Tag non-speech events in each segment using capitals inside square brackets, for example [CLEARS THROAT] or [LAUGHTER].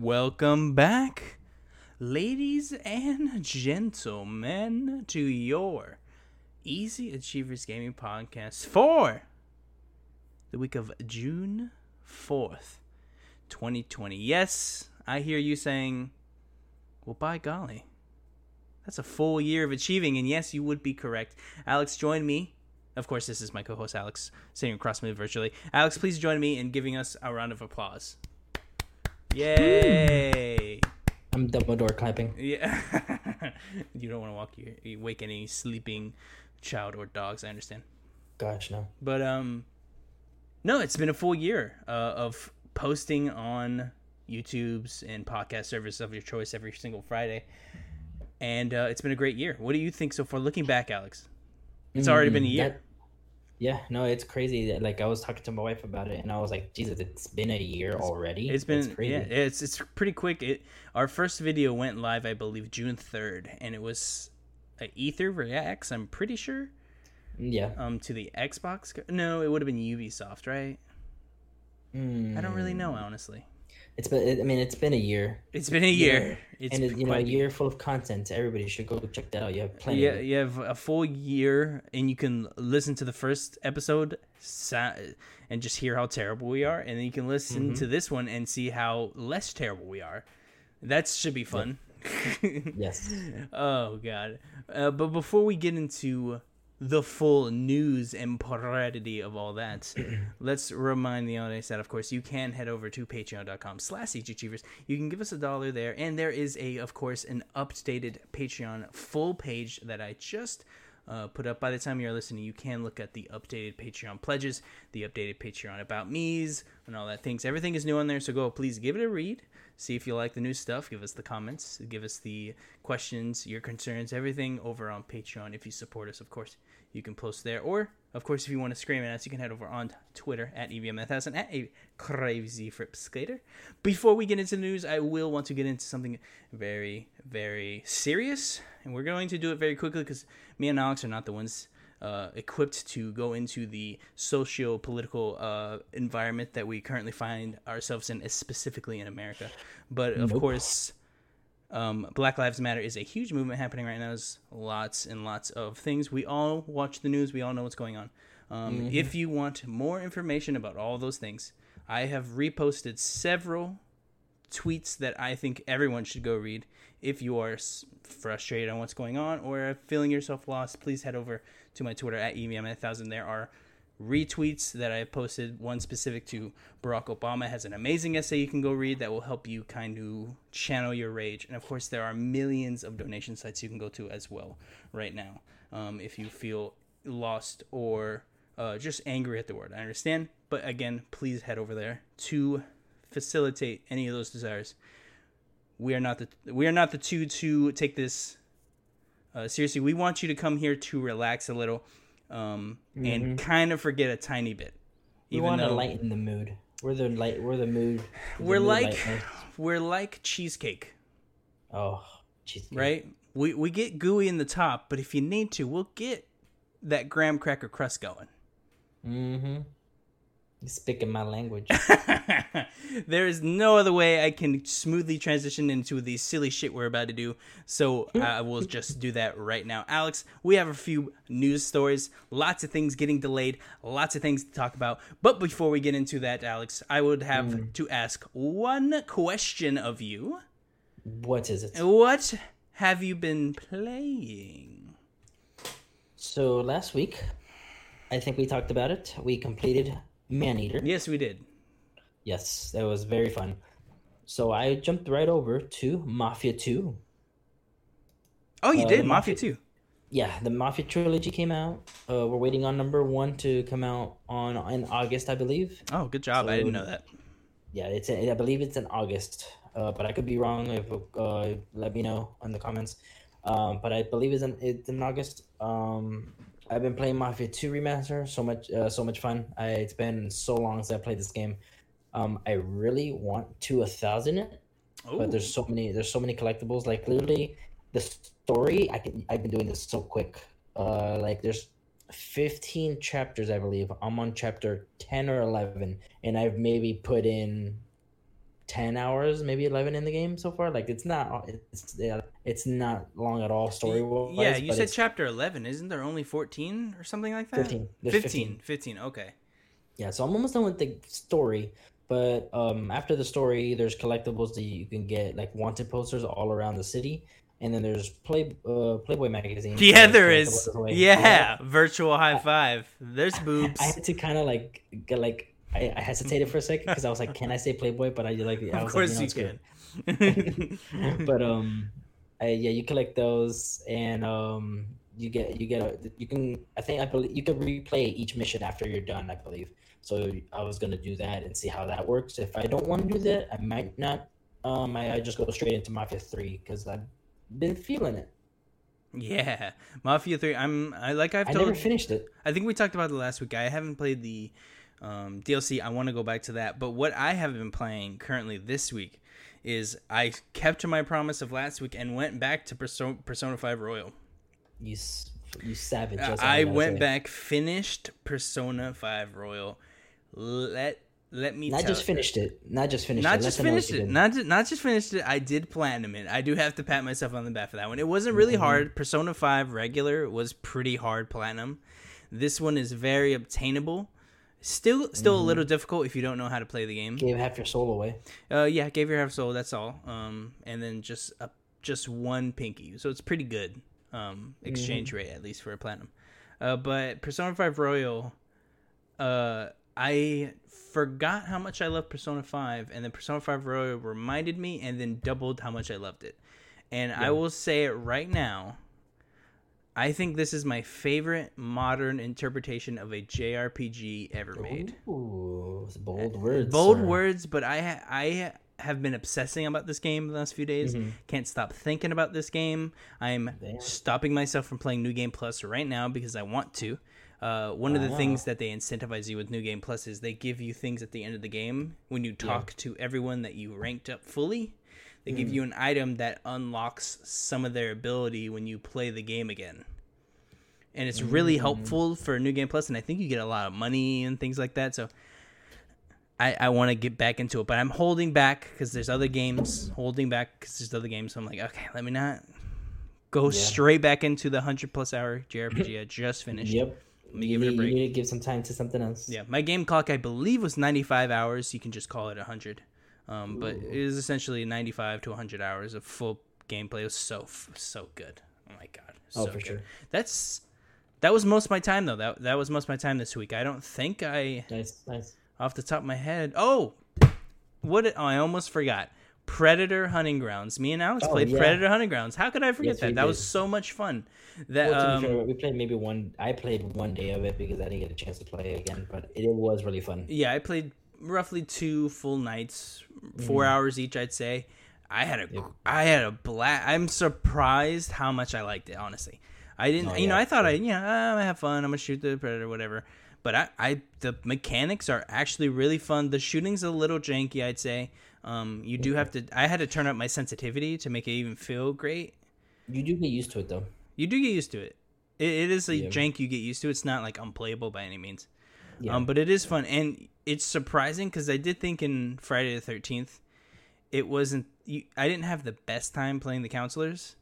Welcome back, ladies and [LAUGHS] gentlemen, to your Easy Achievers Gaming Podcast for the week of June 4th, 2020. Yes, I hear you saying, well, by golly, that's a full year of achieving, and yes, you would be correct. Alex, join me. Of course, this is my co host, Alex, sitting across me virtually. Alex, please join me in giving us a round of applause. Yay! I'm double door clapping. Yeah. [LAUGHS] you don't want to walk your, you wake any sleeping child or dogs, I understand. Gosh, no. But um no, it's been a full year uh, of posting on YouTube's and podcast service of your choice every single Friday. And uh, it's been a great year. What do you think so far looking back, Alex? It's already been a Mm, year. that- yeah, no, it's crazy. Like I was talking to my wife about it, and I was like, "Jesus, it's been a year already." It's been crazy. yeah, it's it's pretty quick. It our first video went live, I believe, June third, and it was a Ether Reacts. I'm pretty sure. yeah. Um, to the Xbox. No, it would have been Ubisoft, right? I don't really know, honestly. It's been. I mean, it's been a year, It's been a Yeah. year. It's and it, you know, a year full of content. Everybody should go check that out. You have plenty. Yeah, you have a full year, and you can listen to the first episode and just hear how terrible we are, and then you can listen Mm-hmm. to this one and see how less terrible we are. That should be fun. [LAUGHS] Yes. oh god! Uh, but before we get into the full news and parody of all that, [CLEARS THROAT] let's remind the audience that, of course, you can head over to patreon.com slash Achievers. You can give us a dollar there, and there is a, of course, an updated Patreon full page that I just uh, put up. By the time you're listening, you can look at the updated Patreon pledges, the updated Patreon about me's, and all that things. Everything is new on there, so go please give it a read. See if you like the new stuff. Give us the comments. Give us the questions, your concerns, everything over on Patreon. If you support us, of course, you can post there. Or, of course, if you want to scream at us, you can head over on Twitter at E EVM1000 at a crazy frip skater. Before we get into the news, I will want to get into something very, very serious. And we're going to do it very quickly because me and Alex are not the ones uh, equipped to go into the socio political uh, environment that we currently find ourselves in, specifically in America. But of Nope. course, um, Black Lives Matter is a huge movement happening right now. There's lots and lots of things. We all watch the news. We all know what's going on. Um, If you want more information about all those things, I have reposted several tweets that I think everyone should go read. If you are s- frustrated on what's going on or feeling yourself lost, please head over to my Twitter at E EVM1000. There are retweets that I posted. One specific to Barack Obama has an amazing essay you can go read that will help you kind of channel your rage. And of course, there are millions of donation sites you can go to as well right now. Um, if you feel lost or uh, just angry at the word, I understand. But again, please head over there to facilitate any of those desires. We are not the we are not the two to take this uh, seriously. We want you to come here to relax a little um, and kind of forget a tiny bit. We Even want to lighten the mood. We're the light. We're the mood. the we're mood like lightness. we're like cheesecake, Oh, jeez. right? We we get gooey in the top, but if you need to, we'll get that graham cracker crust going. Mm-hmm. You're speaking my language. [LAUGHS] there is no other way I can smoothly transition into the silly shit we're about to do. So I will just do that right now. Alex, we have a few news stories, lots of things getting delayed, lots of things to talk about. But before we get into that, Alex, I would have hmm. to ask one question of you. what is it? What have you been playing? So last week, I think we talked about it. We completed Maneater. Yes, we did. Yes, that was very fun. So I jumped right over to Mafia 2. Oh, you Uh, did Mafia Mafia- 2. Yeah, the Mafia trilogy came out. Uh, we're waiting on number one to come out on in August, I believe. Oh, good job. I didn't know that. Yeah, it's I believe it's in August, uh, but I could be wrong. If uh, let me know in the comments. Um, but I believe it's in it's in August. Um, I've been playing Mafia Two Remaster. So much, uh, so much fun. I, it's been so long since I played this game. Um, I really want to a thousand it, Oh, but there's so many. There's so many collectibles. Like literally, the story. I can. I've been doing this so quick. Uh, like there's 15 chapters, I believe. I'm on chapter 10 or 11, and I've maybe put in ten hours, maybe eleven in the game so far. Like it's not it's yeah, it's not long at all story wise. Yeah, you said chapter 11. Isn't there only 14 or something like that? 15. There's 15. 15. Okay. yeah. So I'm almost done with the story. But um, after the story, there's collectibles that you can get, like wanted posters all around the city, and then there's Play uh, Playboy magazine. [LAUGHS] Yeah, there is. Yeah, virtual high five. There's boobs. I had to kind of like get like I, I hesitated for a second because I was like, can I say Playboy? But I like I of was course like, you know, can. can. [LAUGHS] [LAUGHS] but um, I, yeah, you collect those and um, you get you get a you can I think I believe you can replay each mission after you're done. I believe. So I was gonna do that and see how that works. If I don't want to do that, I might not. Um, I, I just go straight into Mafia Three because I've been feeling it. yeah, Mafia 3. I'm I like I've I told never finished it. I think we talked about it last week. I haven't played the um, DLC. I want to go back to that. But what I have been playing currently this week is I kept to my promise of last week and went back to Persona, Persona 5 Royal. You you savage. that's I went say. back, finished Persona 5 Royal. Let let me Not tell just finished it. Not just finished not it. Just them know what finished it. Not just, not just finished it. I did platinum it. I do have to pat myself on the back for that one. It wasn't really Mm-hmm. hard. Persona Five regular was pretty hard platinum. This one is very obtainable. Still, still Mm-hmm. a little difficult if you don't know how to play the game. Gave half your soul away. Uh, yeah, gave your half soul. That's all. Um, and then just a, just one pinky. So it's pretty good. Um, exchange rate at least for a platinum. Uh, but Persona Five Royal, uh, I forgot how much I love Persona Five, and then Persona Five Royal reminded me, and then doubled how much I loved it. And I will say it right now. I think this is my favorite modern interpretation of a JRPG ever made. Ooh, bold words. Bold sir. words, but I ha- I have been obsessing about this game the last few days. Can't stop thinking about this game. I'm Damn. stopping myself from playing New Game Plus right now because I want to. Uh, one of the things that they incentivize you with New Game Plus is they give you things at the end of the game when you talk to everyone that you ranked up fully. They give hmm. you an item that unlocks some of their ability when you play the game again. And it's really hmm. helpful for New Game Plus, and I think you get a lot of money and things like that. So I, I want to get back into it, but I'm holding back because there's other games. Holding back because there's other games. So I'm like, okay, let me not go straight back into the hundred plus hour JRPG I just finished. Yep. Let me you give it a break. You need to give some time to something else. Yeah, my game clock I believe was 95 hours. You can just call it 100, um, but it is essentially 95 to 100 hours of full gameplay. It was so so good. Oh my god. Oh, so for good. sure. That's that was most of my time though. That that was most of my time this week. I don't think I Nice, nice. off the top of my head. Oh, what? Oh, I almost forgot. Predator Hunting Grounds. Me and Alex Oh, played yeah. Predator Hunting Grounds. How could I forget Yes, that? That was so much fun. That Well, um, fair, we played maybe one. I played one day of it because I didn't get a chance to play again, but it, was really fun. yeah, I played roughly two full nights, Mm-hmm. 4 hours each. I'd say. I had a I had a blast. I'm surprised how much I liked it. Honestly, I didn't. Oh, you know, I thought I yeah I'm gonna have fun. I'm gonna shoot the predator, whatever. But I, I the mechanics are actually really fun. The shooting's a little janky, I'd say. Um, you do have to. I had to turn up my sensitivity to make it even feel great. You do get used to it though. You do get used to it. It, it is a Yeah. jank you get used to. It's not like unplayable by any means. Yeah. Um, but it is fun, and it's surprising because I did think in Friday the Thirteenth, it wasn't. You, I didn't have the best time playing the counselors,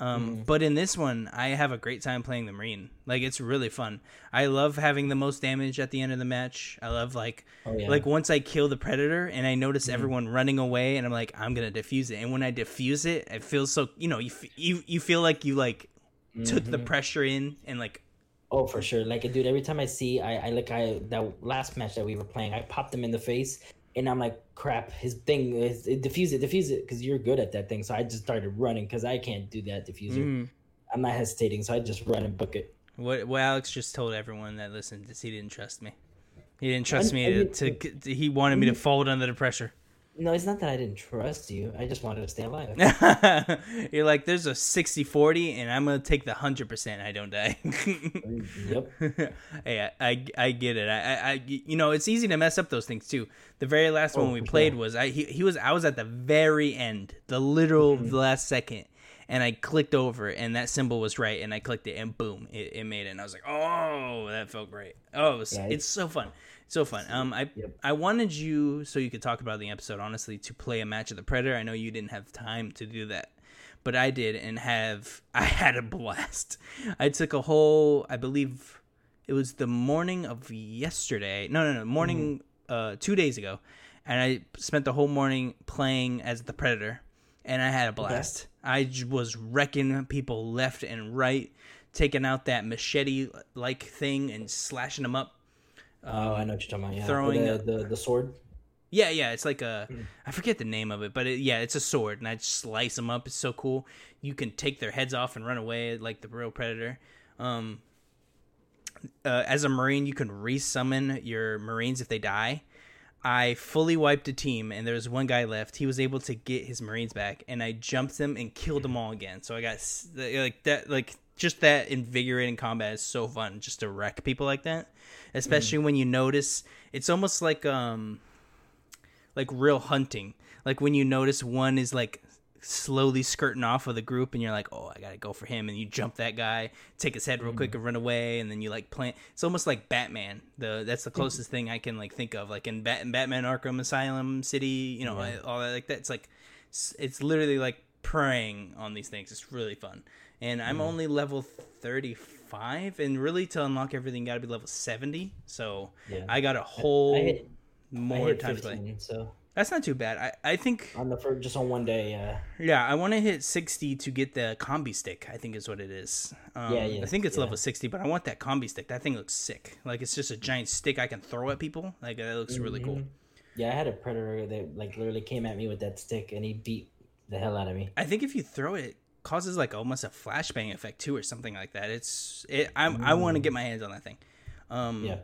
um, Mm-hmm. but in this one, I have a great time playing the marine. Like it's really fun. I love having the most damage at the end of the match. I love like Oh, yeah. Mm-hmm. like once I kill the predator and I notice everyone running away, and I'm like I'm gonna defuse it. And when I defuse it, it feels so you know you f- you you feel like you like took Mm-hmm. the pressure in and like Oh, for sure. Like, a dude, every time I see, I, I look, I that last match that we were playing, I popped him in the face, and I'm like, crap, his thing is it, diffuse it, diffuse it, because you're good at that thing. So I just started running because I can't do that diffuser. mm, I'm not hesitating, so I just run and book it. What what Alex just told everyone that listened is he didn't trust me. He didn't trust I- me I to, mean- to, to- He wanted me to fold under the pressure. No, it's not that I didn't trust you. I just wanted to stay alive. [LAUGHS] You're like, there's a 60-40, and I'm gonna take the hundred percent. I don't die. yep. [LAUGHS] hey, I, I I get it. I, I you know it's easy to mess up those things too. The very last one Oh, we played was I he, he was I was at the very end, the literal Mm-hmm. last second, and I clicked over and that symbol was right and I clicked it and boom, it, it made it and I was like, oh, that felt great. Oh, it was, Yeah, it's so fun, so fun. Um, I Yep. I wanted you so you could talk about the episode honestly to play a match of the Predator. I know you didn't have time to do that, but I did and have [LAUGHS] I had a blast. I took a whole, I believe it was the morning of yesterday. No, no, no, morning uh 2 days ago. And I spent the whole morning playing as the Predator and I had a blast. I was wrecking people left and right, taking out that machete like thing and slashing them up. oh, I know what you're talking about. Yeah, throwing the, the the sword. Yeah, yeah, it's like a I forget the name of it, but it, yeah, it's a sword, and I slice them up. It's so cool. You can take their heads off and run away like the real predator. Um, uh, as a marine, you can resummon your marines if they die. I fully wiped a team, and there was one guy left. He was able to get his marines back, and I jumped them and killed them all again. So I got like that, like just that invigorating combat is so fun, just to wreck people like that. Especially when you notice, it's almost like um like real hunting. Like when you notice one is like slowly skirting off of the group and you're like, "Oh, I got to go for him." And you jump that guy, take his head real quick mm-hmm. and run away and then you like plant It's almost like Batman. The that's the mm-hmm. closest thing I can like think of like in, Bat- Batman Arkham Asylum City, you know, Yeah. all that like that. It's like it's- it's literally like preying on these things. It's really fun. And I'm mm-hmm. only level 35 and really to unlock everything you got to be level 70. So Yeah. I got a whole I hit, I more hit time to play. 15, so That's not too bad. I, I think on the first, just on one day. Yeah, yeah, I want to hit 60 to get the combi stick. I think is what it is. Um, Yeah, yeah, I think it's yeah. level 60, but I want that combi stick. That thing looks sick. Like it's just a giant stick I can throw at people. Like that looks really cool. Mhm. Yeah, I had a predator that like literally came at me with that stick, and he beat the hell out of me. I think if you throw it, causes like almost a flashbang effect too, or something like that. It's it. I'm, I want to get my hands on that thing. Um, Yeah.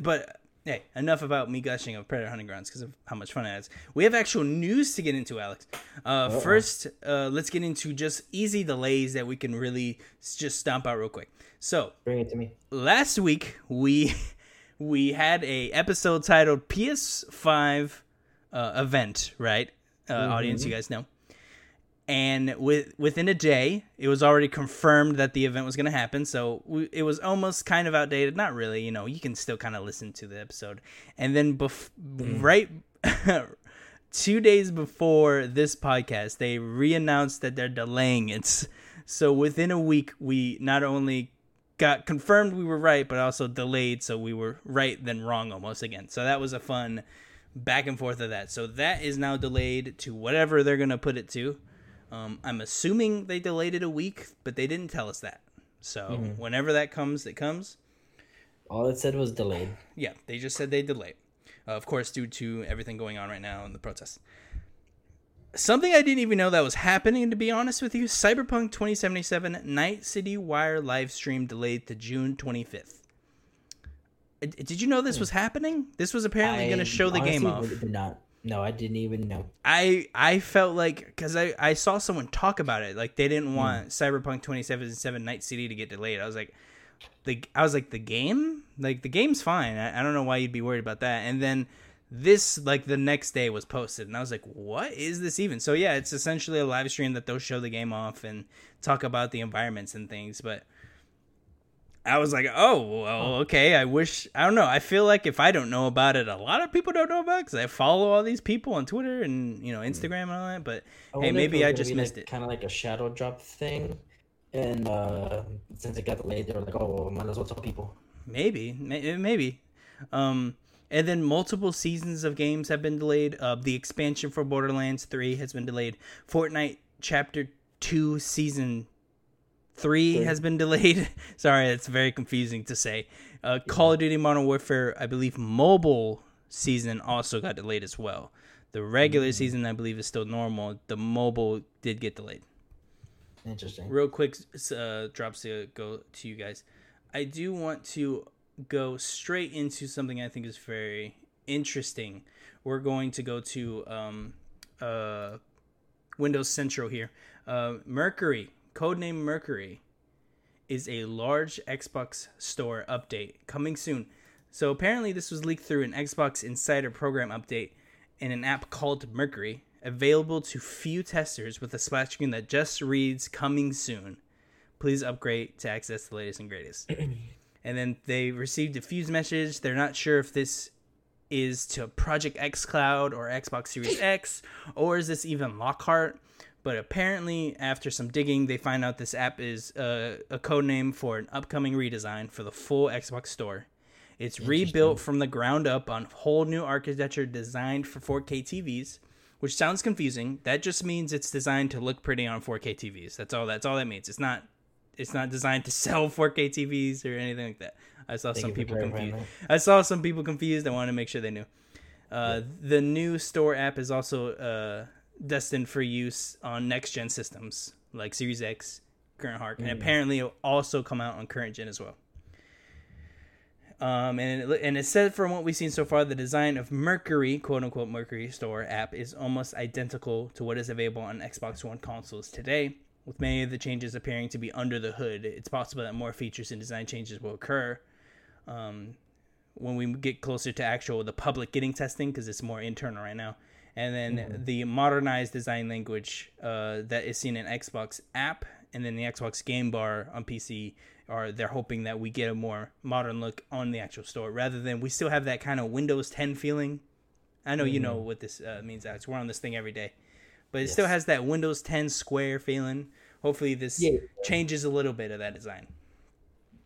But hey, enough about me gushing of Predator Hunting Grounds because of how much fun it is. We have actual news to get into, Alex. Uh, first, uh, let's get into just easy delays that we can really just stomp out real quick. So Bring it to me. last week we [LAUGHS] we had a episode titled PS5 uh, event, right? Uh, Audience, you guys know. And with within a day, it was already confirmed that the event was going to happen. So we, it was almost kind of outdated. Not really, you know. You can still kind of listen to the episode. And then, bef- mm. right [LAUGHS] two days before this podcast, they re-announced that they're delaying it. So within a week, we not only got confirmed we were right, but also delayed, so we were right then wrong almost again. So that was a fun back and forth of that. So that is now delayed to whatever they're gonna put it to. Um, I'm assuming they delayed it a week, but they didn't tell us that. So whenever that comes, it comes. All it said was delayed. Yeah, they just said they delayed. Uh, of course, due to everything going on right now in the protests. Something I didn't even know that was happening, to be honest with you Cyberpunk 2077 Night City Wire live stream delayed to June 25th. Uh, Did you know this was happening? This was apparently going to show the game off. Did not. No, I didn't even know. I I felt like because I I saw someone talk about it like they didn't hmm. want Cyberpunk 2077 Night City to get delayed. I was like, the I was like the game like the game's fine. I, I don't know why you'd be worried about that. And then this like the next day was posted, and I was like, what is this even? So yeah, it's essentially a live stream that they'll show the game off and talk about the environments and things, but. I was like, oh, well, okay. I wish, I don't know. I feel like if I don't know about it, a lot of people don't know about it because I follow all these people on Twitter and, you know, Instagram and all that. But hey, maybe I just be, missed like, it. Kind of like a shadow drop thing. And uh, since it got delayed, they were like, "Oh, well, might as well tell people." Maybe, may- maybe. Um, and then multiple seasons of games have been delayed. Uh, the expansion for Borderlands 3 has been delayed. Fortnite Chapter 2 Season 3 Three. has been delayed. [LAUGHS] Sorry, it's very confusing to say. Uh, Call of Duty Modern Warfare, I believe, mobile season also got delayed as well. The regular Mm. season, I believe, is still normal. The mobile did get delayed. Interesting. real quick uh, drops to go to you guys i do want to go straight into something i think is very interesting we're going to go to um, uh, windows central here uh, mercury codename mercury is a large xbox store update coming soon so apparently this was leaked through an xbox insider program update in an app called mercury available to few testers with a splash screen that just reads "Coming soon." Please upgrade to access the latest and greatest. [CLEARS THROAT] and then they received a fuse message. They're not sure if this is to Project X Cloud or Xbox Series X, or is this even Lockhart? But apparently, after some digging, they find out this app is uh, a code name for an upcoming redesign for the full Xbox store. It's rebuilt from the ground up on whole new architecture designed for 4K TVs, which sounds confusing. That just means it's designed to look pretty on 4K TVs. That's all. That's all that means. It's not. It's not designed to [LAUGHS] sell 4K TVs or anything like that. I saw Thank some people confused. I saw some people confused. I wanted to make sure they knew. Uh, The new store app is also uh, destined for use on next gen systems like Series X, Lockhart, and apparently it'll also come out on current gen as well. Um, and it, and it said from what we've seen so far, the design of Mercury, quote unquote Mercury Store app, is almost identical to what is available on Xbox One consoles today. With many of the changes appearing to be under the hood, it's possible that more features and design changes will occur um, when we get closer to actual the public getting testing because it's more internal right now. And then the modernized design language uh, that is seen in Xbox app and then the Xbox Game Bar on PC are they're hoping that we get a more modern look on the actual store rather than we still have that kind of Windows 10 feeling. I know you know what this uh, means, Alex. We're on this thing every day, but it still has that Windows 10 square feeling. Hopefully, this Yeah. changes a little bit of that design.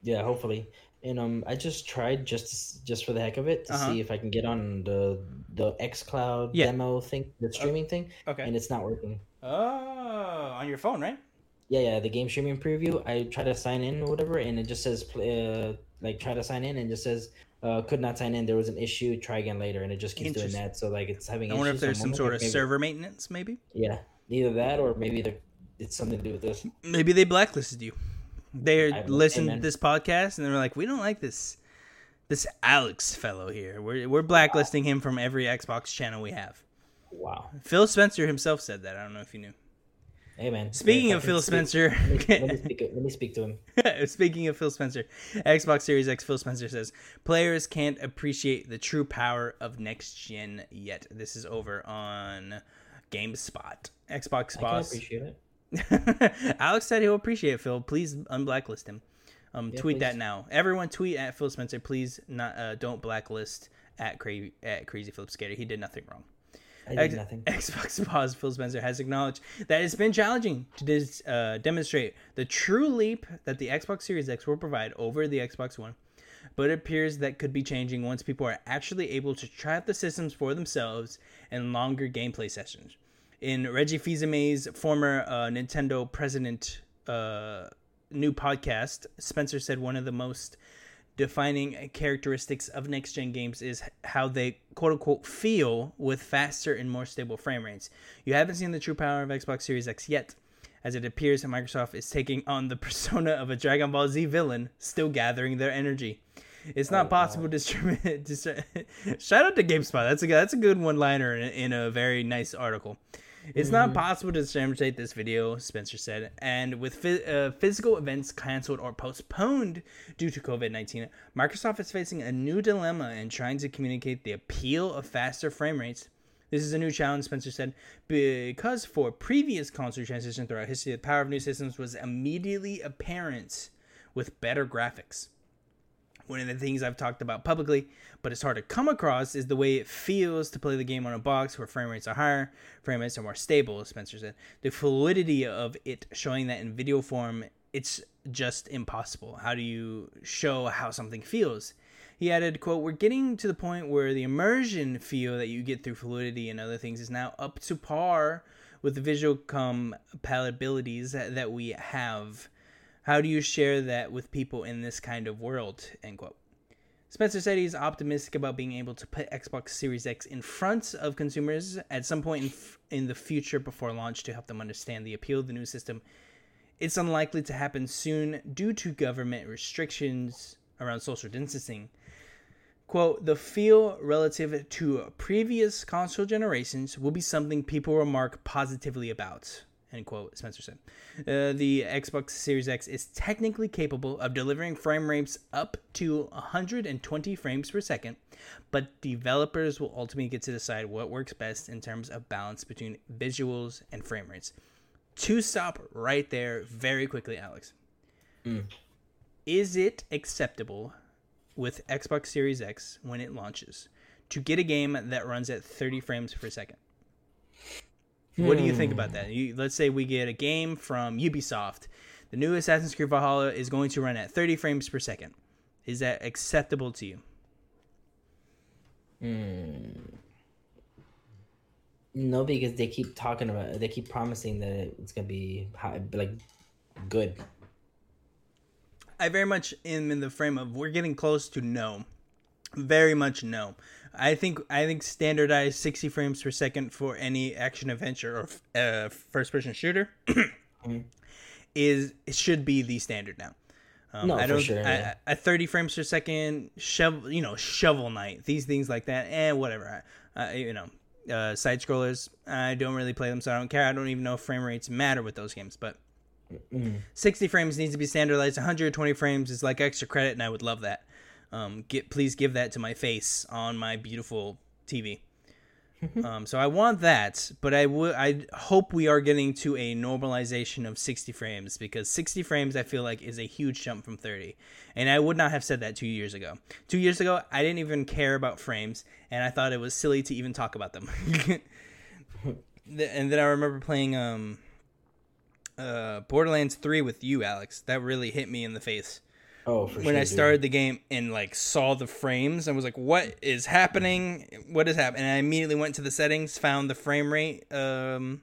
Yeah, hopefully. And um, I just tried just just for the heck of it to Uh-huh. see if I can get on the the XCloud Yeah. demo thing, the streaming thing, Okay. and it's not working. Oh, on your phone, right? Yeah, yeah, the game streaming preview. I try to sign in or whatever, and it just says uh, like try to sign in, and just says uh, could not sign in. There was an issue. Try again later, and it just keeps doing that. So like it's having. I wonder if there's some sort of maybe- server maintenance, maybe. Yeah, either that or maybe it's something to do with this. Maybe they blacklisted you. They listened to this podcast and they're like, "We don't like this, this Alex fellow here. We're we're blacklisting him from every Xbox channel we have." Wow. Phil Spencer himself said that. I don't know if you knew. Hey man. Speaking I of Phil speak- Spencer, let me, let me [LAUGHS] speak. Let me speak to him. [LAUGHS] Speaking of Phil Spencer, Xbox Series X Phil Spencer says players can't appreciate the true power of next gen yet. This is over on GameSpot. Xbox I boss. appreciate it. Alex said he'll appreciate it, Phil. Please unblacklist him. Um, Yeah, tweet that now. Everyone tweet at Phil Spencer. Please not uh, don't blacklist at crazy at Crazy Philip Skater. He did nothing wrong. I did X- nothing. Xbox boss Phil Spencer has acknowledged that it's been challenging to dis, uh, demonstrate the true leap that the Xbox Series X will provide over the Xbox One, but it appears that could be changing once people are actually able to try out the systems for themselves and longer gameplay sessions. In Reggie Fils-Aimé's former uh, Nintendo president uh, new podcast, Spencer said one of the most defining characteristics of next gen games is how they quote unquote feel with faster and more stable frame rates. You haven't seen the true power of Xbox Series X yet, as it appears that Microsoft is taking on the [LAUGHS] persona of a Dragon Ball Z villain, still gathering their energy. It's not possible to distribute. [LAUGHS] Distri- [LAUGHS] Shout out to GameSpot. That's a that's a good one liner in, in a very nice article. It's not possible to demonstrate this video, Spencer said, and with uh, physical events canceled or postponed due to COVID 19, Microsoft is facing a new dilemma in trying to communicate the appeal of faster frame rates. This is a new challenge, Spencer said, because for previous console transition throughout history, the power of new systems was immediately apparent with better graphics. One of the things I've talked about publicly, but it's hard to come across, is the way it feels to play the game on a box where frame rates are higher, frame rates are more stable, Spencer said. The fluidity of it showing that in video form, it's just impossible. How do you show how something feels? He added, quote, We're getting to the point where the immersion feel that you get through fluidity and other things is now up to par with the visual compatibilities that, that we have. How do you share that with people in this kind of world? End quote. Spencer said he's optimistic about being able to put Xbox Series X in front of consumers at some point in, f- in the future before launch to help them understand the appeal of the new system. It's unlikely to happen soon due to government restrictions around social distancing. Quote, the feel relative to previous console generations will be something people remark positively about. End quote, Spencer said. Uh, the Xbox Series X is technically capable of delivering frame rates up to 120 frames per second, but developers will ultimately get to decide what works best in terms of balance between visuals and frame rates. To stop right there very quickly, Alex. Mm. Is it acceptable with Xbox Series X when it launches to get a game that runs at 30 frames per second? What do you think hmm. about that? You, let's say we get a game from Ubisoft. The new Assassin's Creed Valhalla is going to run at 30 frames per second. Is that acceptable to you? Hmm. No, because they keep talking about they keep promising that it's gonna be high, like good. I very much am in the frame of we're getting close to no. Very much no. I think I think standardized 60 frames per second for any action adventure or uh, first person shooter [CLEARS THROAT] is it should be the standard now. Um, No, I for don't. sure, yeah. I- at 30 frames per second, shovel, you know, shovel knight, these things like that, and whatever. I, I, you know, uh, side scrollers. I don't really play them, so I don't care. I don't even know if frame rates matter with those games, but 60 frames needs to be standardized. 120 frames is like extra credit, and I would love that. Um, get please give that to my face on my beautiful TV. [LAUGHS] um, so I want that, but I would I hope we are getting to a normalization of 60 frames because 60 frames I feel like is a huge jump from 30, and I would not have said that two years ago. Two years ago, I didn't even care about frames, and I thought it was silly to even talk about them. [LAUGHS] And then I remember playing um uh Borderlands 3 with you, Alex. That really hit me in the face Oh, for when sure. I dude. started the game and like saw the frames, I was like, "What is happening? What is happening?" And I immediately went to the settings, found the frame rate um,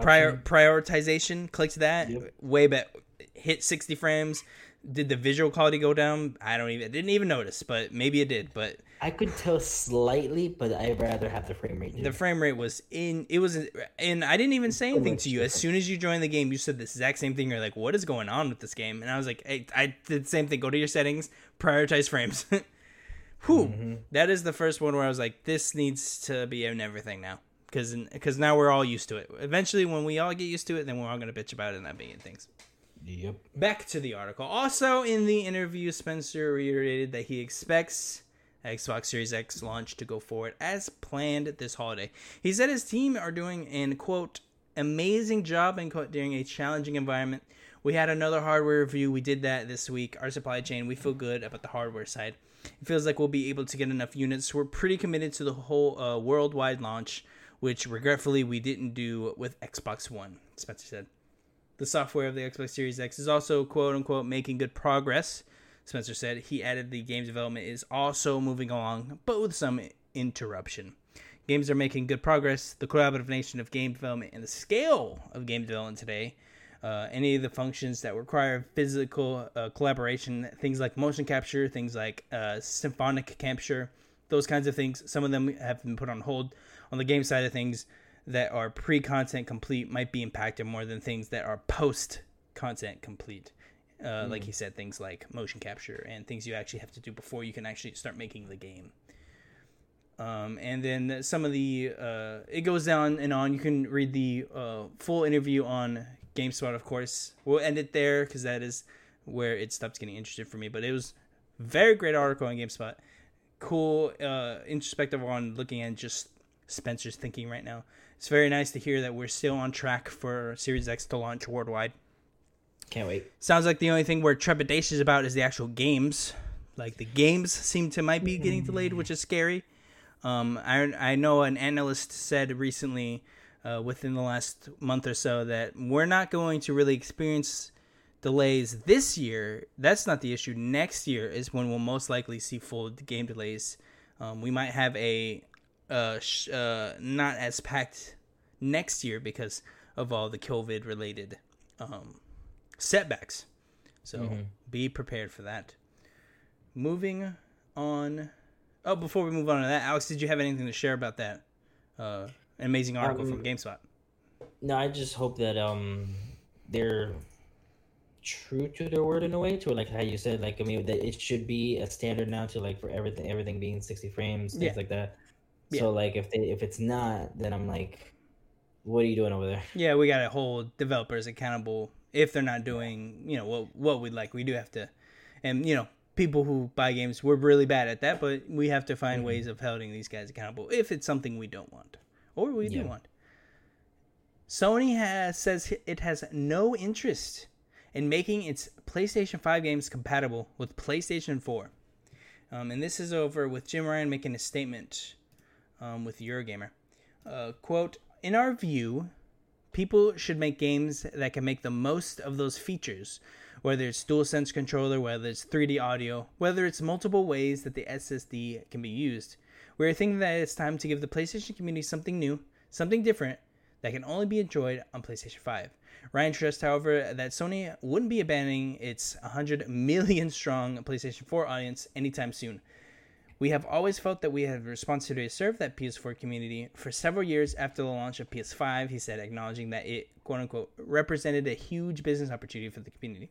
prior prioritization, clicked that, Yep. way back, hit sixty frames. Did the visual quality go down? I don't even I didn't even notice, but maybe it did. But I could tell slightly, but I'd rather have the frame rate. Dude. the frame rate was in it was and I didn't even say anything to you. As soon as you joined the game, you said the exact same thing. You're like, "What is going on with this game?" And I was like, hey, "I did the same thing. Go to your settings, prioritize frames." [LAUGHS] Whew, mm-hmm. That is the first one where I was like, "This needs to be in everything now." Because because now we're all used to it. Eventually, when we all get used to it, then we're all gonna bitch about it and not being in things. Yep. Back to the article. Also, in the interview, Spencer reiterated that he expects Xbox Series X launch to go forward as planned this holiday. He said his team are doing an quote amazing job in quote during a challenging environment. We had another hardware review. We did that this week. Our supply chain, we feel good about the hardware side. It feels like we'll be able to get enough units. We're pretty committed to the whole uh, worldwide launch, which regretfully we didn't do with Xbox One. Spencer said. The software of the Xbox Series X is also quote unquote making good progress. Spencer said he added the game development is also moving along, but with some interruption. Games are making good progress. The collaborative nature of game development and the scale of game development today, uh, any of the functions that require physical uh, collaboration, things like motion capture, things like uh, symphonic capture, those kinds of things, some of them have been put on hold. On the game side of things, that are pre content complete might be impacted more than things that are post content complete. Uh, Like he said, things like motion capture and things you actually have to do before you can actually start making the game. Um, and then some of the uh, it goes down and on. You can read the uh, full interview on GameSpot, of course. We'll end it there because that is where it stops getting interested for me. But it was very great article on GameSpot. Cool, uh, introspective on looking at just Spencer's thinking right now. It's very nice to hear that we're still on track for Series X to launch worldwide. Can't wait. Sounds like the only thing we're trepidatious about is the actual games. Like the games seem to might be getting delayed, which is scary. Um, I I know an analyst said recently, uh, within the last month or so, that we're not going to really experience delays this year. That's not the issue. Next year is when we'll most likely see full game delays. Um, we might have a uh, sh- uh, not as packed next year because of all the COVID related um, setbacks. So be prepared for that. Moving on. Oh, before we move on to that, Alex, did you have anything to share about that uh, amazing article Um, from GameSpot? No, I just hope that um they're true to their word in a way, to like how you said, like I mean that it should be a standard now to like for everything everything being sixty frames, things Yeah. like that. Yeah. So like if they if it's not, then I'm like what are you doing over there? Yeah, we got to hold developers accountable if they're not doing, you know, what what we'd like. We do have to, and you know, people who buy games, we're really bad at that, but we have to find mm-hmm. ways of holding these guys accountable if it's something we don't want or we yeah. do want. Sony has says it has no interest in making its PlayStation 5 games compatible with PlayStation 4. Um, and this is over with Jim Ryan making a statement um, with Eurogamer. Uh, quote, in our view, people should make games that can make the most of those features, whether it's DualSense controller, whether it's 3D audio, whether it's multiple ways that the SSD can be used. We're thinking that it's time to give the PlayStation community something new, something different that can only be enjoyed on PlayStation 5. Ryan stressed, however, that Sony wouldn't be abandoning its 100 million strong PlayStation 4 audience anytime soon. We have always felt that we have a responsibility to serve that PS4 community for several years after the launch of PS5, he said, acknowledging that it, quote unquote, represented a huge business opportunity for the community.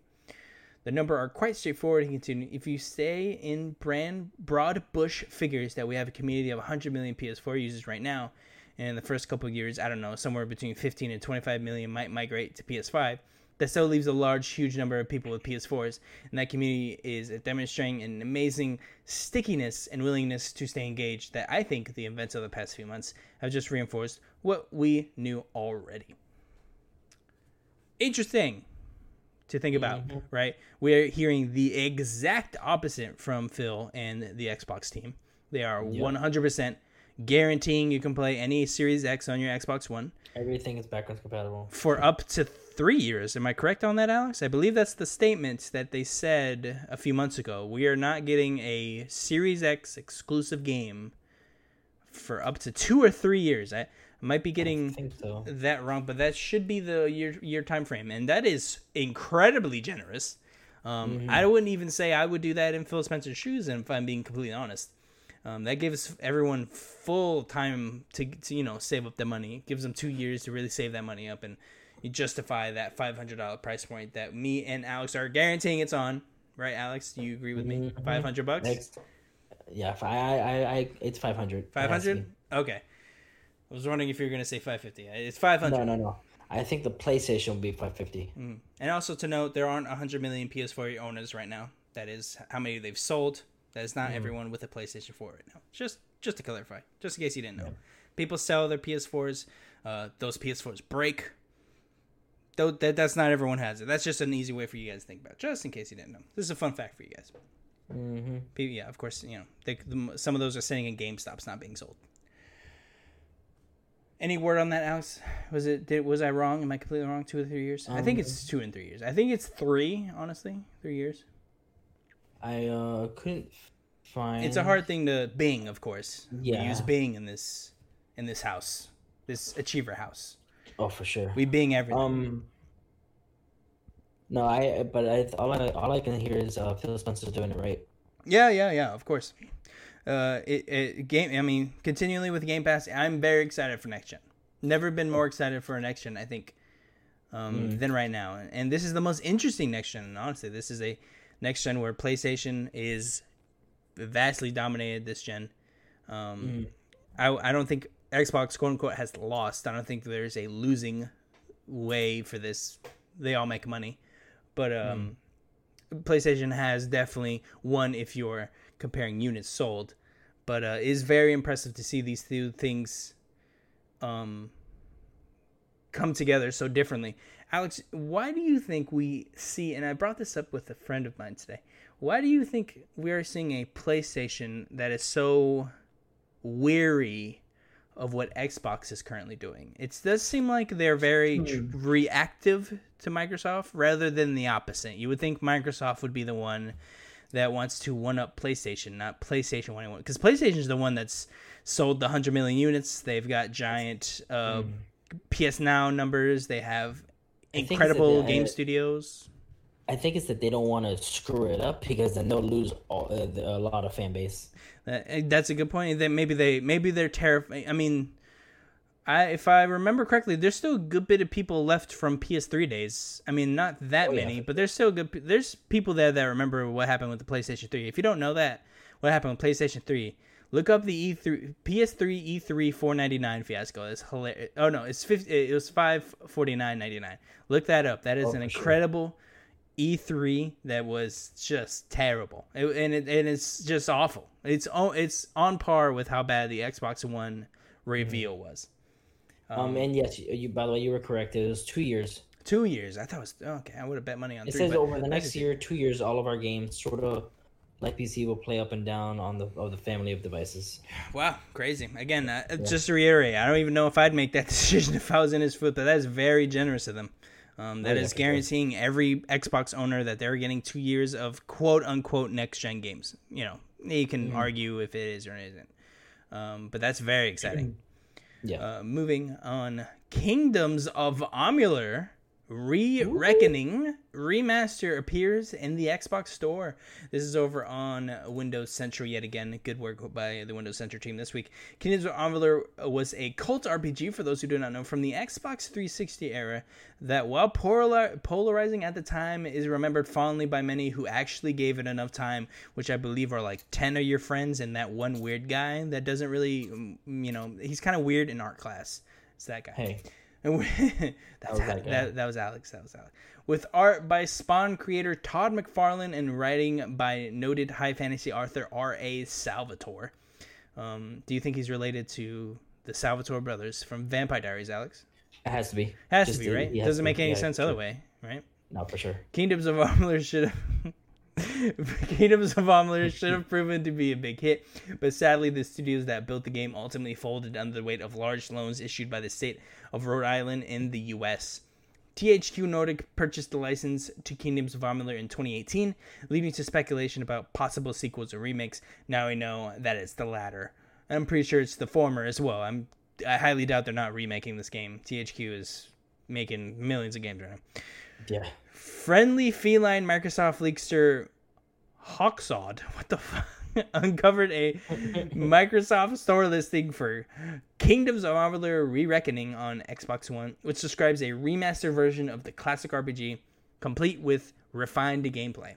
The number are quite straightforward. He continued, if you stay in brand broad bush figures that we have a community of 100 million PS4 users right now, and in the first couple of years, I don't know, somewhere between 15 and 25 million might migrate to PS5. That still leaves a large, huge number of people with PS4s, and that community is demonstrating an amazing stickiness and willingness to stay engaged that I think the events of the past few months have just reinforced what we knew already. Interesting to think about, mm-hmm. right? We're hearing the exact opposite from Phil and the Xbox team. They are yep. 100% guaranteeing you can play any Series X on your Xbox One. Everything is backwards compatible for up to three years. Am I correct on that, Alex? I believe that's the statement that they said a few months ago. We are not getting a Series X exclusive game for up to two or three years. I might be getting so. that wrong, but that should be the year year time frame, and that is incredibly generous. Um, mm-hmm. I wouldn't even say I would do that in Phil Spencer's shoes, and if I'm being completely honest. Um, that gives everyone full time to, to you know save up the money. It gives them two years to really save that money up, and you justify that five hundred dollar price point that me and Alex are guaranteeing it's on. Right, Alex? Do you agree with me? Mm-hmm. Five hundred bucks. Next. Yeah, I, I, I, it's five hundred. Five hundred. Okay. I was wondering if you were gonna say five fifty. It's five hundred. No, no, no. I think the PlayStation will be 550. Mm. And also to note, there aren't 100 million PS4 owners right now. That is how many they've sold. That is not mm. everyone with a PlayStation 4 right now. Just just to clarify, just in case you didn't know. Yeah. People sell their PS4s. Uh, those PS4s break. Though that, that's not everyone has it. That's just an easy way for you guys to think about. Just in case you didn't know. This is a fun fact for you guys. Mm-hmm. Yeah, of course. You know, they, the, some of those are sitting in GameStops, not being sold. Any word on that, Alex? Was it? Did was I wrong? Am I completely wrong? Two or three years? Um, I think it's um, two and three years. I think it's three. Honestly, three years. I uh, couldn't find. It's a hard thing to Bing, of course. Yeah. We use Bing in this in this house, this Achiever house. Oh, for sure. We Bing everything. Um. No, I. But I all I all I can hear is uh, Phil Spencer's doing it right. Yeah, yeah, yeah. Of course. Uh, it, it game. I mean, continually with Game Pass, I'm very excited for next gen. Never been more excited for a next gen. I think. Um, mm. than right now, and this is the most interesting next gen. Honestly, this is a next gen where PlayStation is vastly dominated this gen. Um, mm. I I don't think Xbox quote unquote has lost. I don't think there's a losing way for this. They all make money, but um, mm. PlayStation has definitely won if you're comparing units sold. But uh, is very impressive to see these two things um, come together so differently. Alex, why do you think we see, and I brought this up with a friend of mine today, why do you think we are seeing a PlayStation that is so weary of what Xbox is currently doing? It does seem like they're very hmm. reactive to Microsoft rather than the opposite. You would think Microsoft would be the one that wants to one up PlayStation, not PlayStation one because PlayStation is the one that's sold the hundred million units. They've got giant uh, mm. PS Now numbers. They have incredible game studios. I think it's that they don't want to screw it up because then they'll lose all, uh, a lot of fan base. Uh, that's a good point. That maybe they maybe they're terrified. I mean, I if I remember correctly, there's still a good bit of people left from PS3 days. I mean, not that oh, many, yeah. but there's still good. There's people there that remember what happened with the PlayStation 3. If you don't know that, what happened with PlayStation 3? Look up the E3 PS3 E3 499 fiasco. It's hilarious. Oh no, it's 50 it was 549.99. Look that up. That is Oh, an for sure. incredible E3 that was just terrible. It, and it, and it's just awful. It's on it's on par with how bad the Xbox One reveal was. Um, and yes, you. By the way, you were correct. It was two years. Two years. I thought it was okay. I would have bet money on It three. says over the next year, two years, all of our games, sort of like PC, will play up and down on the of the family of devices. Wow, crazy. Again, uh, just to reiterate, I don't even know if I'd make that [LAUGHS] decision if I was in his foot, but that is very generous of them. Um, that Oh, yeah, is for sure. guaranteeing every Xbox owner that they're getting two years of quote unquote next gen games. You know, you can Mm-hmm. argue if it is or it isn't. Um, but that's very exciting. Yeah. Uh, moving on, Kingdoms of Amalur Re Reckoning remaster appears in the Xbox Store. This is over on Windows Central yet again. Good work by the Windows Central team this week. Kingdoms of Amalur was a cult RPG for those who do not know from the Xbox 360 era that while polar- polarizing at the time is remembered fondly by many who actually gave it enough time, which I believe are like 10 of your friends and that one weird guy that doesn't really you know, he's kind of weird in art class. It's that guy. hey. And we- [LAUGHS] that's that, that guy. that, that was Alex. That was Alex. With art by Spawn creator Todd McFarlane and writing by noted high fantasy author R.A. Salvatore. Um, do you think he's related to the Salvatore brothers from Vampire Diaries, Alex? It has to be. Has Just to be, right? Doesn't make any Yeah, sense other way, right? No, for sure. Kingdoms of Amalur should have [LAUGHS] Kingdoms of Amalur should have proven to be a big hit, but sadly the studios that built the game ultimately folded under the weight of large loans issued by the state of Rhode Island in the US. THQ Nordic purchased the license to Kingdoms of Amalur in 2018, leading to speculation about possible sequels or remakes. Now we know that it's the latter. I'm pretty sure it's the former as well. I'm I highly doubt they're not remaking this game. THQ is making millions of games right now. Yeah. Friendly feline Microsoft leakster Hawksawed, [LAUGHS] what the fuck, [LAUGHS] uncovered a [LAUGHS] Microsoft Store listing for Kingdoms of Amalur Re-Reckoning on Xbox One, which describes a remastered version of the classic RPG, complete with refined gameplay.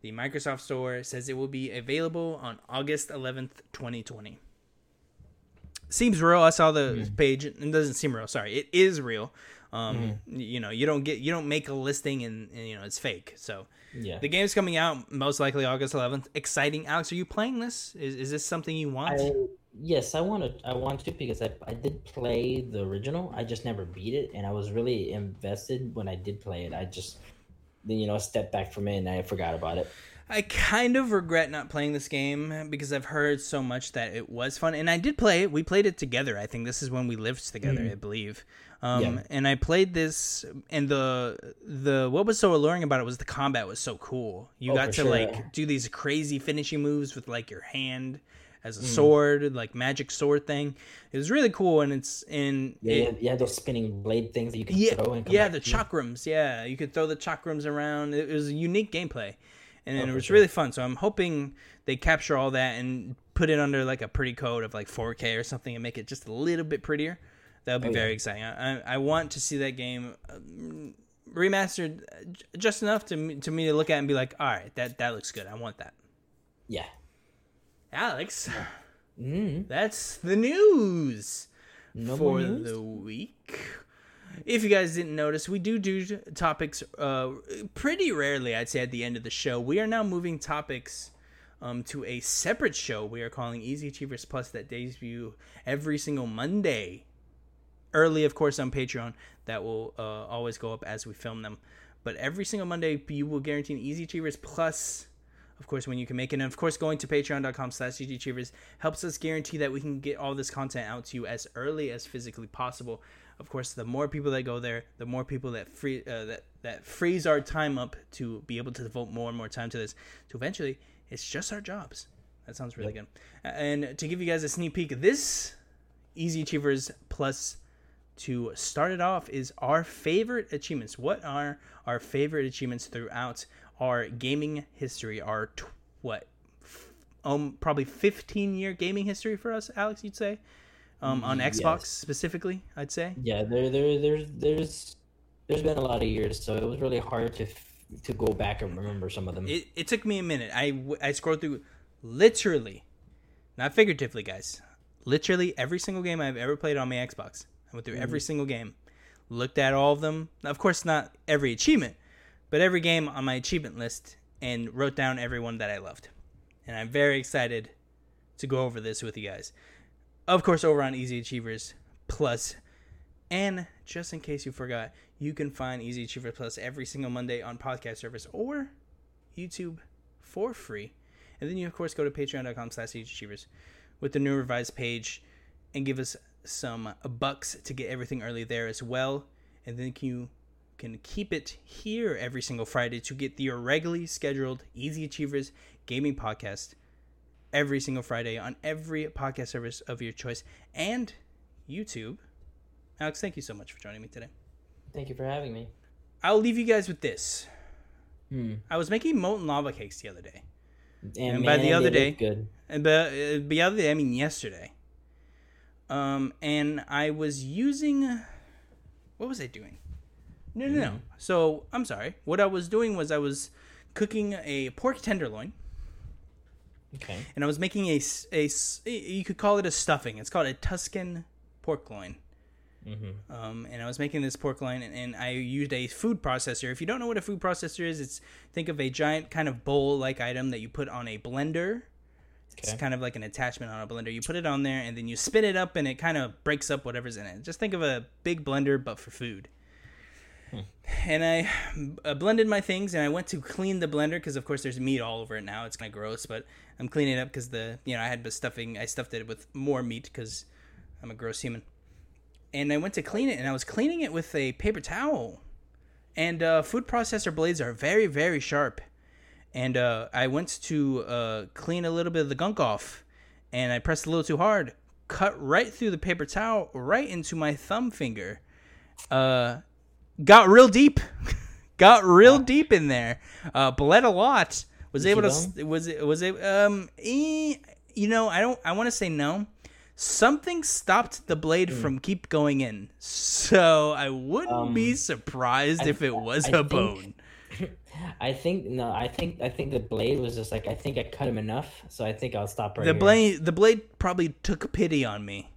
The Microsoft Store says it will be available on August 11th, 2020. Seems real. I saw the page. It doesn't seem real. Sorry, it is real. Um, you know, you don't get you don't make a listing and, and you know it's fake. So Yeah. the game's coming out most likely August 11th. Exciting, Alex. Are you playing this? Is, is this something you want? I, yes, I want to. I want to because I, I did play the original. I just never beat it, and I was really invested when I did play it. I just, you know, stepped back from it and I forgot about it. I kind of regret not playing this game because I've heard so much that it was fun, and I did play it. We played it together. I think this is when we lived together, I believe. Um, Yeah. And I played this, and the the what was so alluring about it was the combat was so cool. You Oh, got to sure. like do these crazy finishing moves with like your hand as a sword, like magic sword thing. It was really cool, and it's in Yeah, it- had, those spinning blade things that you could yeah, throw and come yeah, the chakrams. Yeah, you could throw the chakrams around. It was a unique gameplay, and, Oh, it was sure. really fun. So I'm hoping they capture all that and put it under like a pretty code of like 4K or something and make it just a little bit prettier. That would be Oh, yeah. very exciting. I, I want to see that game um, remastered uh, just enough to me, to me to look at and be like, all right, that that looks good. I want that. Yeah. Alex, [SIGHS] Mm, that's the news no for news? the week. If you guys didn't notice, we do do topics uh, pretty rarely. I'd say at the end of the show, we are now moving topics um, to a separate show. We are calling Easy Achievers Plus that debut every single Monday. Early, of course, on Patreon. That will uh, always go up as we film them. But every single Monday, you will guarantee an Easy Achievers Plus of course, when you can make it. And of course, going to patreon.com slash Achievers helps us guarantee that we can get all this content out to you as early as physically possible. Of course, the more people that go there, the more people that free uh, that that frees our time up to be able to devote more and more time to this. To eventually, it's just our jobs. That sounds really good. And to give you guys a sneak peek, this Easy Achievers Plus to start it off is our favorite achievements. What are our favorite achievements throughout our gaming history? Our tw- what? F- Um, probably 15 year gaming history for us, Alex. You'd say, um, on Xbox Yes. specifically. I'd say. Yeah, there, there, there's, there's, there's been a lot of years, so it was really hard to to go back and remember some of them. It, it took me a minute. I I scrolled through literally not figuratively, guys. Literally every single game I've ever played on my Xbox. I went through every single game, looked at all of them. Now, of course, not every achievement, but every game on my achievement list, and wrote down everyone that I loved. And I'm very excited to go over this with you guys. Of course, over on Easy Achievers Plus. And just in case you forgot, you can find Easy Achiever Plus every single Monday on podcast service or YouTube for free. And then you, of course, go to patreon.com slash easy achievers with the new revised page and give us some bucks to get everything early there as well. And then you can keep it here every single Friday to get the regularly scheduled Easy Achievers gaming podcast every single Friday on every podcast service of your choice and YouTube. Alex, thank you so much for joining me today. Thank you for having me. I'll leave you guys with this. Hmm. I was making molten lava cakes the other day. And, And by the other day- good. And but uh, the other day, I mean yesterday. Um, and I was using. What was I doing? No, no, no. So I'm sorry. What I was doing was I was cooking a pork tenderloin, Okay. and I was making a, a, you could call it a stuffing. It's called a Tuscan pork loin. Mm-hmm. Um, and I was making this pork loin, and, and I used a food processor. If you don't know what a food processor is, it's think of a giant kind of bowl-like item that you put on a blender. It's kind of like an attachment on a blender. You put it on there, and then you spin it up, and it kind of breaks up whatever's in it. Just think of a big blender, but for food. And I uh, blended my things, and I went to clean the blender because, of course, there's meat all over it now. It's kind of gross, but I'm cleaning it up because the you know I had the stuffing. I stuffed it with more meat because I'm a gross human. And I went to clean it, and I was cleaning it with a paper towel. And uh, food processor blades are very, very sharp. And uh, I went to uh, clean a little bit of the gunk off, and I pressed a little too hard, cut right through the paper towel, right into my thumb finger. Uh, got real deep, [LAUGHS] got real deep in there. Uh, bled a lot. Was Did able to was it was it um eh, you know I don't I want to say no. Something stopped the blade Hmm. from keep going in, so I wouldn't be Um, surprised if it was I a think- bone. [LAUGHS] I think no. I think I think the blade was just like I think I cut him enough, so I think I'll stop right the here. blade the blade probably took pity on me.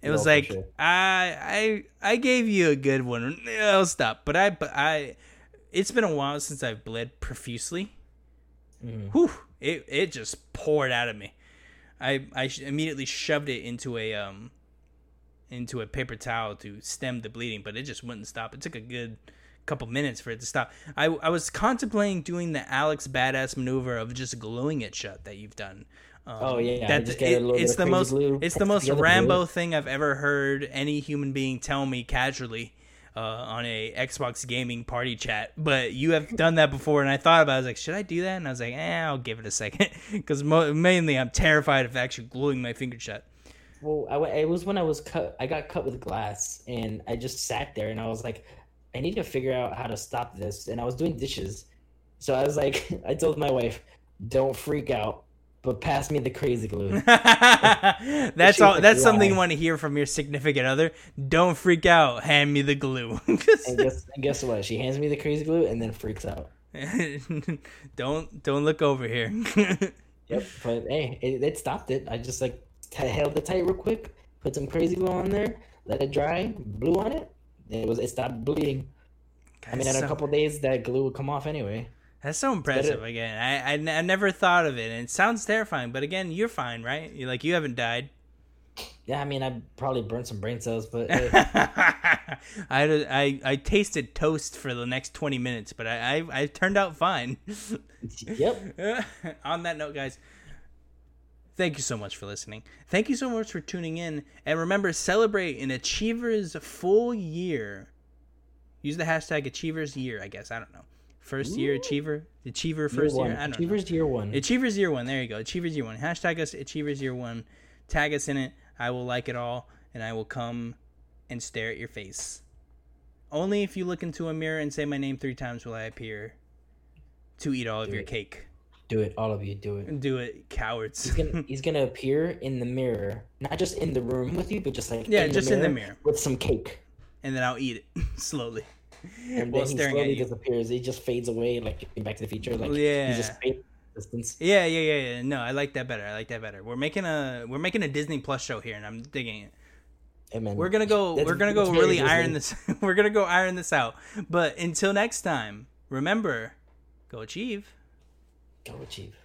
It was like sure. I I I gave you a good one. I'll stop. But I but I it's been a while since I've bled profusely. Mhm. Whew, it it just poured out of me. I I immediately shoved it into a um into a paper towel to stem the bleeding, but it just wouldn't stop. It took a good couple minutes for it to stop. I I was contemplating doing the Alex badass maneuver of just gluing it shut that you've done. Um, Oh, yeah, that a it's the most glue, it's the most [LAUGHS] Rambo it. thing I've ever heard any human being tell me casually. Uh, on a Xbox gaming party chat, but you have done that before, and I thought about. it. I was like, should I do that? And I was like, eh, I'll give it a second, [LAUGHS] because mo- mainly I'm terrified of actually gluing my finger shut. Well, I, it was when I was cut. I got cut with glass, and I just sat there, and I was like, I need to figure out how to stop this. And I was doing dishes, so I was like, [LAUGHS] I told my wife, "Don't freak out, but pass me the crazy glue." [LAUGHS] that's all. That's something you want to hear from your significant other. Don't freak out. Hand me the glue. [LAUGHS] and guess, and guess what? She hands me the crazy glue, and then freaks out. [LAUGHS] don't don't look over here. Yep. But hey, it, it stopped it. I just like t- held it tight real quick, put some crazy glue on there, let it dry, blew on it. It was it stopped bleeding. I mean, in That's a so- couple days, that glue would come off anyway. That's so impressive. Again, I, I n- I never thought of it, and it sounds terrifying. But again, you're fine, right? You're like you haven't died. Yeah, I mean, I probably burned some brain cells, but hey, I, had a- I I tasted toast for the next twenty minutes, but I I, I turned out fine. [LAUGHS] yep. [LAUGHS] On that note, guys, thank you so much for listening. Thank you so much for tuning in, and remember, celebrate an Achievers full year. Use the hashtag Achievers Year. I guess I don't know. First year Achiever, Achiever first one. year. I don't know. Achievers year one. Achievers Year One. There you go. Achievers Year One. Hashtag us Achievers Year One. Tag us in it. I will like it all, and I will come and stare at your face. Only if you look into a mirror and say my name three times will I appear to eat all of Do your cake. do it, all of you, do it. Do it, cowards. He's gonna [LAUGHS] he's gonna appear in the mirror, not just in the room with you, but just like Yeah, in just the in the mirror. with some cake. and then I'll eat it [LAUGHS] slowly And [LAUGHS] while then he staring at slowly disappears. He just fades away like Back to the Future. Like Yeah. he just fades distance. Yeah, yeah, yeah, yeah. No, I like that better. I like that better. We're making a we're making a Disney Plus show here, and I'm digging it. Man, We're gonna go. that's- we're gonna go really iron this. [LAUGHS] we're gonna go iron this out. But until next time, remember, go achieve. Go achieve.